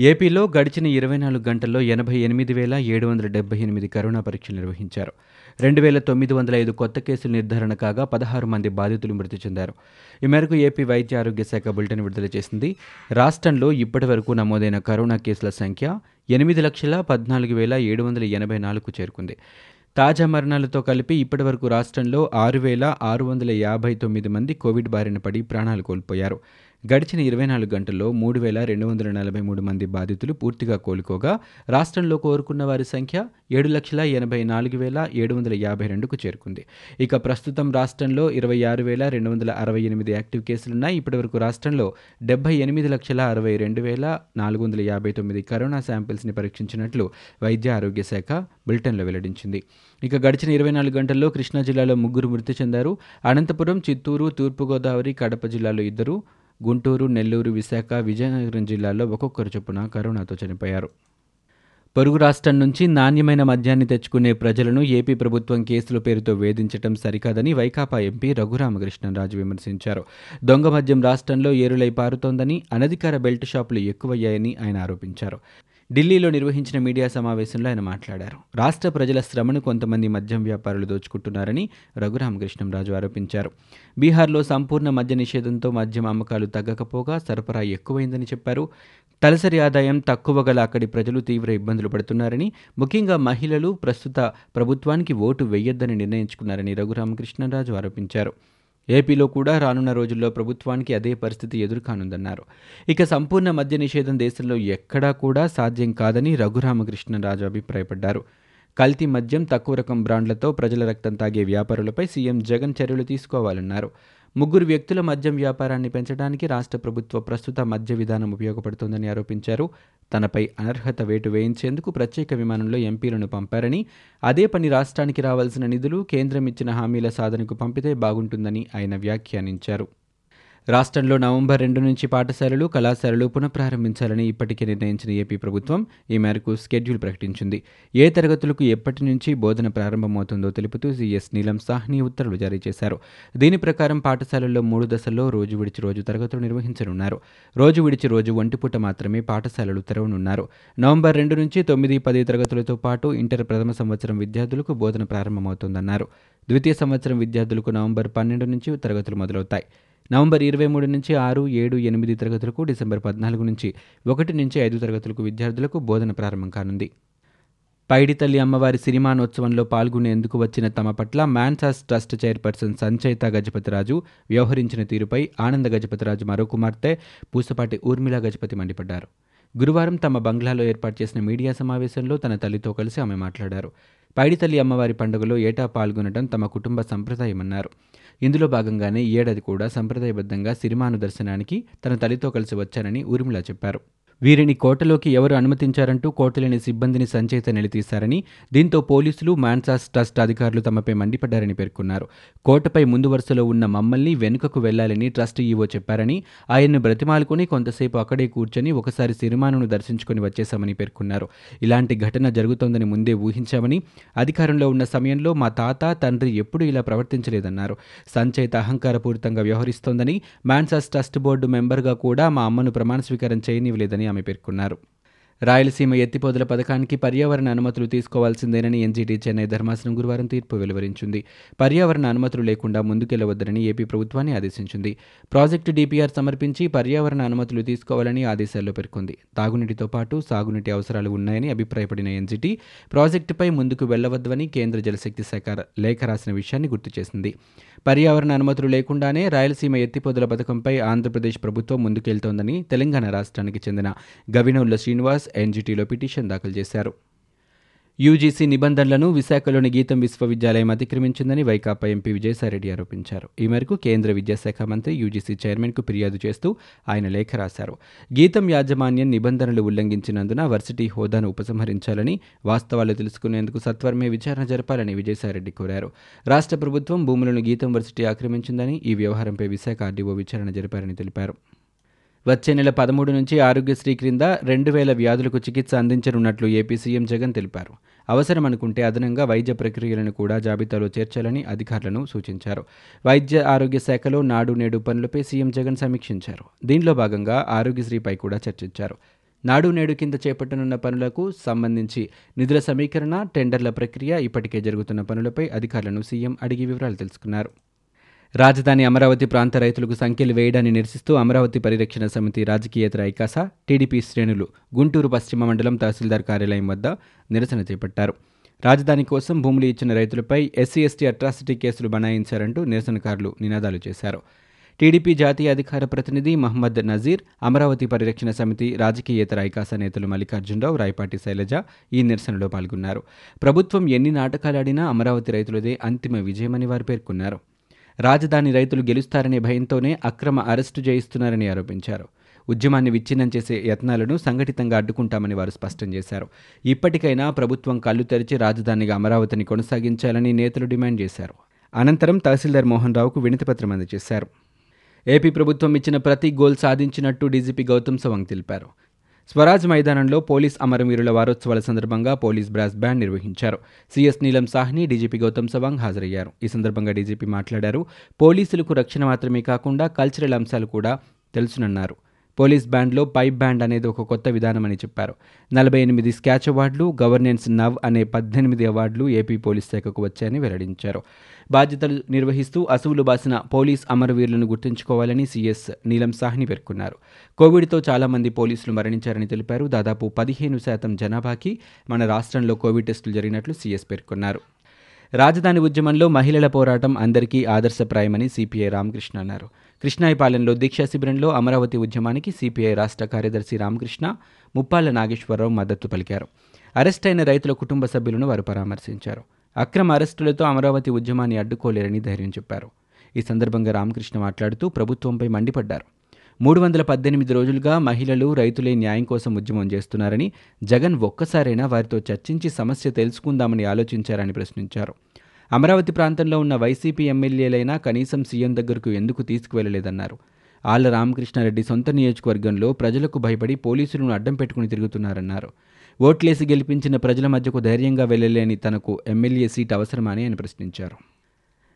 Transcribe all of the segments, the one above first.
ఏపీలో గడిచిన ఇరవై నాలుగు గంటల్లో ఎనభై ఎనిమిది వేల ఏడు వందల డెబ్బై ఎనిమిది కరోనా పరీక్షలు నిర్వహించారు. రెండు వేల తొమ్మిది వందల ఐదు కొత్త కేసులు నిర్ధారణ కాగా పదహారు మంది బాధితులు మృతి చెందారు. ఈ మేరకు ఏపీ వైద్య ఆరోగ్య శాఖ బులెటిన్ విడుదల చేసింది. రాష్ట్రంలో ఇప్పటి వరకు నమోదైన కరోనా కేసుల సంఖ్య ఎనిమిది లక్షల పద్నాలుగు వేల ఏడు వందల ఎనభై నాలుగు చేరుకుంది. తాజా మరణాలతో కలిపి ఇప్పటివరకు రాష్ట్రంలో ఆరు వేల ఆరు వందల యాభై తొమ్మిది మంది కోవిడ్ బారిన పడి ప్రాణాలు కోల్పోయారు. గడిచిన ఇరవై నాలుగు గంటల్లో మూడు వేల రెండు వందల నలభై మూడు మంది బాధితులు పూర్తిగా కోలుకోగా రాష్ట్రంలో కోరుకున్న వారి సంఖ్య ఏడు లక్షల ఎనభై నాలుగు వేల ఏడు వందల యాభై రెండుకు చేరుకుంది. ఇక ప్రస్తుతం రాష్ట్రంలో ఇరవై ఆరు వేల రెండు వందల అరవై ఎనిమిది యాక్టివ్ కేసులున్నాయి. ఇప్పటివరకు రాష్ట్రంలో డెబ్బై ఎనిమిది లక్షల అరవై రెండు వేల నాలుగు వందల యాభై తొమ్మిది కరోనా శాంపిల్స్ని పరీక్షించినట్లు వైద్య ఆరోగ్య శాఖ బులెటిన్లో వెల్లడించింది. ఇక గడిచిన ఇరవై నాలుగు గంటల్లో కృష్ణా జిల్లాలో ముగ్గురు మృతి చెందారు. అనంతపురం చిత్తూరు తూర్పుగోదావరి కడప జిల్లాలో ఇద్దరు గుంటూరు నెల్లూరు విశాఖ విజయనగరం జిల్లాల్లో ఒక్కొక్కరు చొప్పున కరోనాతో చనిపోయారు. పొరుగు రాష్ట్రం నుంచి నాణ్యమైన మద్యాన్ని తెచ్చుకునే ప్రజలను ఏపీ ప్రభుత్వం కేసుల పేరుతో వేధించడం సరికాదని వైకాపా ఎంపీ రఘురామకృష్ణరాజు విమర్శించారు. దొంగ మద్యం రాష్ట్రంలో ఏరులై పారుతోందని అనధికార బెల్ట్ షాపులు ఎక్కువయ్యాయని ఆయన ఆరోపించారు. ఢిల్లీలో నిర్వహించిన మీడియా సమావేశంలో ఆయన మాట్లాడారు. రాష్ట్ర ప్రజల శ్రమను కొంతమంది మద్యం వ్యాపారులు దోచుకుంటున్నారని రఘురామకృష్ణంరాజు ఆరోపించారు. బీహార్లో సంపూర్ణ మద్య నిషేధంతో మద్యం అమ్మకాలు తగ్గకపోగా సరఫరా ఎక్కువైందని చెప్పారు. తలసరి ఆదాయం తక్కువ గల అక్కడి ప్రజలు తీవ్ర ఇబ్బందులు పడుతున్నారని ముఖ్యంగా మహిళలు ప్రస్తుత ప్రభుత్వానికి ఓటు వెయ్యొద్దని నిర్ణయించుకున్నారని రఘురామకృష్ణరాజు ఆరోపించారు. ఏపీలో కూడా రానున్న రోజుల్లో ప్రభుత్వానికి అదే పరిస్థితి ఎదురుకానుందన్నారు. ఇక సంపూర్ణ మద్య నిషేధం దేశంలో ఎక్కడా కూడా సాధ్యం కాదని రఘురామకృష్ణరాజు అభిప్రాయపడ్డారు. కల్తీ మద్యం తక్కువ రకం బ్రాండ్లతో ప్రజల రక్తం తాగే వ్యాపారులపై సీఎం జగన్ చర్యలు తీసుకోవాలన్నారు. ముగ్గురు వ్యక్తుల మద్యం వ్యాపారాన్ని పెంచడానికి రాష్ట్ర ప్రభుత్వ ప్రస్తుత మద్య విధానం ఉపయోగపడుతోందని ఆరోపించారు. తనపై అనర్హత వేటు వేయించేందుకు ప్రత్యేక విమానంలో ఎంపీలను పంపారని అదే పని రాష్ట్రానికి రావాల్సిన నిధులు కేంద్రం ఇచ్చిన హామీల సాధనకు పంపితే బాగుంటుందని ఆయన వ్యాఖ్యానించారు. రాష్ట్రంలో నవంబర్ రెండు నుంచి పాఠశాలలు కళాశాలలు పునఃప్రారంభించాలని ఇప్పటికే నిర్ణయించిన ఏపీ ప్రభుత్వం ఈ మేరకు స్కెడ్యూల్ ప్రకటించింది. ఏ తరగతులకు ఎప్పటి నుంచి బోధన ప్రారంభమవుతుందో తెలుపుతూ సీఎస్ నీలం సాహ్ని ఉత్తర్వులు జారీ చేశారు. దీని ప్రకారం పాఠశాలల్లో మూడు దశల్లో రోజు విడిచి రోజు తరగతులు నిర్వహించనున్నారు. రోజు విడిచి రోజు ఒంటిపూట మాత్రమే పాఠశాలలు తెరవనున్నారు. నవంబర్ రెండు నుంచి తొమ్మిది పది తరగతులతో పాటు ఇంటర్ ప్రథమ సంవత్సరం విద్యార్థులకు బోధన ప్రారంభమవుతుందన్నారు. ద్వితీయ సంవత్సరం విద్యార్థులకు నవంబర్ పన్నెండు నుంచి తరగతులు మొదలవుతాయి. నవంబర్ ఇరవై మూడు నుంచి ఆరు ఏడు ఎనిమిది తరగతులకు డిసెంబర్ పద్నాలుగు నుంచి ఒకటి నుంచి ఐదు తరగతులకు విద్యార్థులకు బోధన ప్రారంభం కానుంది. పైడితల్లి అమ్మవారి సిరిమానోత్సవంలో పాల్గొనేందుకు వచ్చిన తమ పట్ల మ్యాన్సాస్ ట్రస్ట్ చైర్పర్సన్ సంచయిత గజపతిరాజు వ్యవహరించిన తీరుపై ఆనంద గజపతిరాజు మరో కుమార్తె పూసపాటి ఊర్మిళ గజపతి మండిపడ్డారు. గురువారం తమ బంగ్లాలో ఏర్పాటు చేసిన మీడియా సమావేశంలో తన తల్లితో కలిసి ఆమె మాట్లాడారు. పైడితల్లి అమ్మవారి పండుగలో ఏటా పాల్గొనడం తమ కుటుంబ సంప్రదాయమన్నారు. ఇందులో భాగంగానే ఈ ఏడాది కూడా సంప్రదాయబద్ధంగా సిరిమాను దర్శనానికి తన తల్లితో కలిసి వచ్చానని ఊర్మిళ చెప్పారు. వీరిని కోటలోకి ఎవరు అనుమతించారంటూ కోటలేని సిబ్బందిని సంచేత నిలదీశారని దీంతో పోలీసులు మాన్సాస్ ట్రస్ట్ అధికారులు తమపై మండిపడ్డారని పేర్కొన్నారు. కోటపై ముందు వరుసలో ఉన్న మమ్మల్ని వెనుకకు వెళ్ళాలని ట్రస్ట్ ఈవో చెప్పారని ఆయన్ను బ్రతిమాలుకుని కొంతసేపు అక్కడే కూర్చొని ఒకసారి సిరిమానును దర్శించుకుని వచ్చేశామని పేర్కొన్నారు. ఇలాంటి ఘటన జరుగుతోందని ముందే ఊహించామని అధికారంలో ఉన్న సమయంలో మా తాత తండ్రి ఎప్పుడూ ఇలా ప్రవర్తించలేదన్నారు. సంచయిత అహంకారపూరితంగా వ్యవహరిస్తోందని మాన్సాస్ ట్రస్ట్ బోర్డు మెంబర్గా కూడా మా అమ్మను ప్రమాణ స్వీకారం చేయనివ్వలేదని ఆమె పేర్కొన్నారు. రాయలసీమ ఎత్తిపోతల పథకానికి పర్యావరణ అనుమతులు తీసుకోవాల్సిందేనని ఎన్జీటీ చెన్నై ధర్మాసనం గురువారం తీర్పు వెలువరించింది. పర్యావరణ అనుమతులు లేకుండా ముందుకెళ్ళవద్దని ఏపీ ప్రభుత్వాన్ని ఆదేశించింది. ప్రాజెక్టు డీపీఆర్ సమర్పించి పర్యావరణ అనుమతులు తీసుకోవాలని ఆదేశాల్లో పేర్కొంది. తాగునీటితో పాటు సాగునీటి అవసరాలు ఉన్నాయని అభిప్రాయపడిన ఎన్జీటీ ప్రాజెక్టుపై ముందుకు వెళ్ళవద్దని కేంద్ర జలశక్తి శాఖ లేఖ రాసిన విషయాన్ని గుర్తు చేసింది. పర్యావరణ అనుమతులు లేకుండానే రాయలసీమ ఎత్తిపోతల పథకంపై ఆంధ్రప్రదేశ్ ప్రభుత్వం ముందుకెళ్తోందని తెలంగాణ రాష్ట్రానికి చెందిన గవినౌల్ల శ్రీనివాస్ ఎన్జీటీలో పిటిషన్ దాఖలు చేశారు. యూజీసీ నిబంధనలను విశాఖలోని గీతం విశ్వవిద్యాలయం అతిక్రమించిందని వైకాపా ఎంపీ విజయసాయిరెడ్డి ఆరోపించారు. ఈ మేరకు కేంద్ర విద్యాశాఖ మంత్రి యూజీసీ చైర్మన్కు ఫిర్యాదు చేస్తూ ఆయన లేఖ రాశారు. గీతం యాజమాన్యం నిబంధనలు ఉల్లంఘించినందున వర్సిటీ హోదాను ఉపసంహరించాలని వాస్తవాలు తెలుసుకునేందుకు సత్వరమే విచారణ జరపాలని విజయసాయిరెడ్డి కోరారు. రాష్ట్ర ప్రభుత్వం భూములను గీతం వర్సిటీ ఆక్రమించిందని ఈ వ్యవహారంపై విశాఖ ఆర్డీఓ విచారణ జరిపారని తెలిపారు. వచ్చే నెల పదమూడు నుంచి ఆరోగ్యశ్రీ క్రింద రెండు వేల వ్యాధులకు చికిత్స అందించనున్నట్లు ఏపీ సీఎం జగన్ తెలిపారు. అవసరం అనుకుంటే అదనంగా వైద్య ప్రక్రియలను కూడా జాబితాలో చేర్చాలని అధికారులను సూచించారు. వైద్య ఆరోగ్య శాఖలో నాడు నేడు పనులపై సీఎం జగన్ సమీక్షించారు. దీనిలో భాగంగా ఆరోగ్యశ్రీపై కూడా చర్చించారు. నాడు నేడు కింద చేపట్టనున్న పనులకు సంబంధించి నిధుల సమీకరణ టెండర్ల ప్రక్రియ ఇప్పటికే జరుగుతున్న పనులపై అధికారులను సీఎం అడిగి వివరాలు తెలుసుకున్నారు. రాజధాని అమరావతి ప్రాంత రైతులకు సంఖ్యలు వేయడాన్ని నిరసిస్తూ అమరావతి పరిరక్షణ సమితి రాజకీయేతర ఐకాస టీడీపీ శ్రేణులు గుంటూరు పశ్చిమ మండలం తహసీల్దార్ కార్యాలయం వద్ద నిరసన చేపట్టారు. రాజధాని కోసం భూములు ఇచ్చిన రైతులపై ఎస్సీ ఎస్టీ అట్రాసిటీ కేసులు బనాయించారంటూ నిరసనకారులు నినాదాలు చేశారు. టీడీపీ జాతీయ అధికార ప్రతినిధి మహమ్మద్ నజీర్ అమరావతి పరిరక్షణ సమితి రాజకీయేతర ఐకాస నేతలు మల్లికార్జునరావు రాయపాటి శైలజ ఈ నిరసనలో పాల్గొన్నారు. ప్రభుత్వం ఎన్ని నాటకాలాడినా అమరావతి రైతులదే అంతిమ విజయమని వారు పేర్కొన్నారు. రాజధాని రైతులు గెలుస్తారనే భయంతోనే అక్రమ అరెస్టు చేయిస్తున్నారని ఆరోపించారు. ఉద్యమాన్ని విచ్ఛిన్నం చేసే యత్నాలను సంఘటితంగా అడ్డుకుంటామని వారు స్పష్టం చేశారు. ఇప్పటికైనా ప్రభుత్వం కళ్ళు తెరిచి రాజధానిగా అమరావతిని కొనసాగించాలని నేతలు డిమాండ్ చేశారు. అనంతరం తహసీల్దార్ మోహన్ రావుకు వినతిపత్రం అందజేశారు. ఏపీ ప్రభుత్వం ఇచ్చిన ప్రతి గోల్ సాధించినట్టు డీజీపీ గౌతమ్ సవాంగ్ తెలిపారు. స్వరాజ్ మైదానంలో పోలీస్ అమరవీరుల వారోత్సవాల సందర్భంగా పోలీస్ బ్రాస్ బ్యాండ్ నిర్వహించారు. సీఎస్ నీలం సాహ్ని డీజీపీ గౌతమ్ సవాంగ్ హాజరయ్యారు. ఈ సందర్భంగా డీజీపీ మాట్లాడారు. పోలీసులకు రక్షణ మాత్రమే కాకుండా కల్చరల్ అంశాలు కూడా తెలుసునన్నారు. పోలీస్ బ్యాండ్లో పైప్ బ్యాండ్ అనేది ఒక కొత్త విధానమని చెప్పారు. నలభై ఎనిమిది స్కాచ్ అవార్డులు గవర్నెన్స్ నవ్ అనే పద్దెనిమిది అవార్డులు ఏపీ పోలీస్ శాఖకు వచ్చాయని వెల్లడించారు. బాధ్యతలు నిర్వహిస్తూ అసువులు బాసిన పోలీస్ అమరవీరులను గుర్తుంచుకోవాలని సీఎస్ నీలం సాహ్ని పేర్కొన్నారు. కోవిడ్తో చాలామంది పోలీసులు మరణించారని తెలిపారు. దాదాపు పదిహేను శాతం జనాభాకి మన రాష్ట్రంలో కోవిడ్ టెస్టులు జరిగినట్లు సీఎస్ పేర్కొన్నారు. రాజధాని ఉద్యమంలో మహిళల పోరాటం అందరికీ ఆదర్శప్రాయమని సిపిఐ రామకృష్ణ అన్నారు. కృష్ణాయిపాలెంలో దీక్షా శిబిరంలో అమరావతి ఉద్యమానికి సిపిఐ రాష్ట్ర కార్యదర్శి రామకృష్ణ ముప్పాళ్ళ నాగేశ్వరరావు మద్దతు పలికారు. అరెస్ట్ అయిన రైతుల కుటుంబ సభ్యులను వారు పరామర్శించారు. అక్రమ అరెస్టులతో అమరావతి ఉద్యమాన్ని అడ్డుకోలేరని ధైర్యం చెప్పారు. ఈ సందర్భంగా రామకృష్ణ మాట్లాడుతూ ప్రభుత్వంపై మండిపడ్డారు. మూడు వందల పద్దెనిమిది రోజులుగా మహిళలు రైతులే న్యాయం కోసం ఉద్యమం చేస్తున్నారని జగన్ ఒక్కసారైనా వారితో చర్చించి సమస్య తెలుసుకుందామని ఆలోచించారని ప్రశ్నించారు. అమరావతి ప్రాంతంలో ఉన్న వైసీపీ ఎమ్మెల్యేలైనా కనీసం సీఎం దగ్గరకు ఎందుకు తీసుకువెళ్ళలేదన్నారు. ఆళ్ళ రామకృష్ణారెడ్డి సొంత నియోజకవర్గంలో ప్రజలకు భయపడి పోలీసులను అడ్డం పెట్టుకుని తిరుగుతున్నారన్నారు. ఓట్లేసి గెలిపించిన ప్రజల మధ్యకు ధైర్యంగా వెళ్ళలేని తనకు ఎమ్మెల్యే సీట్ అవసరమని ఆయన ప్రశ్నించారు.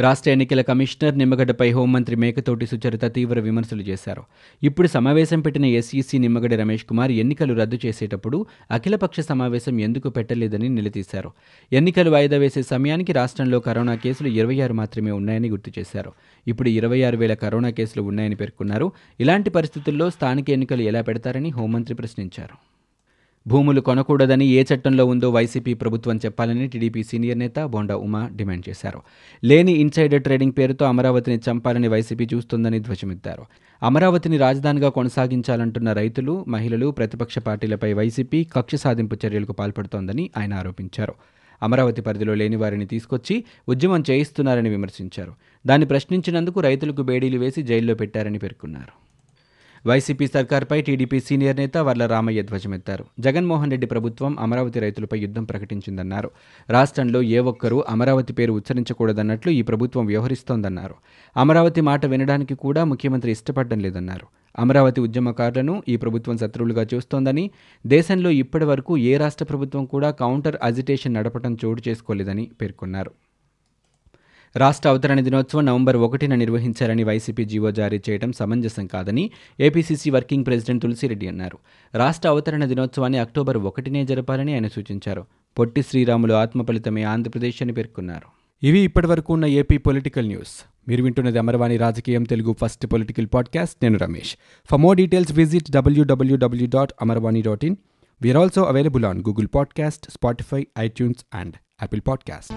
రాష్ట్ర ఎన్నికల కమిషనర్ నిమ్మగడ్డపై హోంమంత్రి మేకతోటి సుచరిత తీవ్ర విమర్శలు చేశారు. ఇప్పుడు సమావేశం పెట్టిన ఎస్ఈసీ నిమ్మగడ్డ రమేష్ కుమార్ ఎన్నికలు రద్దు చేసేటప్పుడు అఖిలపక్ష సమావేశం ఎందుకు పెట్టలేదని నిలదీశారు. ఎన్నికలు వాయిదా వేసే సమయానికి రాష్ట్రంలో కరోనా కేసులు ఇరవై ఆరు మాత్రమే ఉన్నాయని గుర్తు చేశారు. ఇప్పుడు ఇరవై ఆరు వేల కరోనా కేసులు ఉన్నాయని పేర్కొన్నారు. ఇలాంటి పరిస్థితుల్లో స్థానిక ఎన్నికలు ఎలా పెడతారని హోంమంత్రి ప్రశ్నించారు. భూములు కొనకూడదని ఏ చట్టంలో ఉందో వైసీపీ ప్రభుత్వం చెప్పాలని టీడీపీ సీనియర్ నేత బోండా ఉమా డిమాండ్ చేశారు. లేని ఇన్సైడర్ ట్రేడింగ్ పేరుతో అమరావతిని చంపాలని వైసీపీ చూస్తోందని ధ్వజమెత్తారు. అమరావతిని రాజధానిగా కొనసాగించాలంటున్న రైతులు మహిళలు ప్రతిపక్ష పార్టీలపై వైసీపీ కక్ష సాధింపు చర్యలకు పాల్పడుతోందని ఆయన ఆరోపించారు. అమరావతి పరిధిలో లేని వారిని తీసుకొచ్చి ఉద్యమం చేయిస్తున్నారని విమర్శించారు. దాన్ని ప్రశ్నించినందుకు రైతులకు బేడీలు వేసి జైల్లో పెట్టారని పేర్కొన్నారు. వైసీపీ సర్కార్పై టీడీపీ సీనియర్ నేత వర్ల రామయ్య ధ్వజమెత్తారు. జగన్మోహన్ రెడ్డి ప్రభుత్వం అమరావతి రైతులపై యుద్ధం ప్రకటించిందన్నారు. రాష్ట్రంలో ఏ ఒక్కరూ అమరావతి పేరు ఉచ్చరించకూడదన్నట్లు ఈ ప్రభుత్వం వ్యవహరిస్తోందన్నారు. అమరావతి మాట వినడానికి కూడా ముఖ్యమంత్రి ఇష్టపడడం లేదన్నారు. అమరావతి ఉద్యమకారులను ఈ ప్రభుత్వం శత్రువులుగా చూస్తోందని దేశంలో ఇప్పటి వరకు ఏ రాష్ట్ర ప్రభుత్వం కూడా కౌంటర్ అజిటేషన్ నడపడం చోటు చేసుకోలేదని పేర్కొన్నారు. రాష్ట్ర అవతరణ దినోత్సవం నవంబర్ ఒకటిన నిర్వహించాలని వైసీపీ జీవో జారీ చేయడం సమంజసం కాదని ఏపీసీసీ వర్కింగ్ ప్రెసిడెంట్ తులసిరెడ్డి అన్నారు. రాష్ట్ర అవతరణ దినోత్సవాన్ని అక్టోబర్ ఒకటినే జరపాలని ఆయన సూచించారు. పొట్టి శ్రీరాములు ఆత్మఫలితమే ఆంధ్రప్రదేశ్ అని పేర్కొన్నారు. ఇవి ఇప్పటివరకు ఉన్న ఏపీ పొలిటికల్ న్యూస్. మీరు వింటున్నది అమరవాణి రాజకీయం తెలుగు ఫస్ట్ పొలిటికల్ పాడ్కాస్ట్. నేను Ramesh. For more details visit WWW dot Amarvani dot in we are also available on Google podcast Spotify iTunes and Apple podcast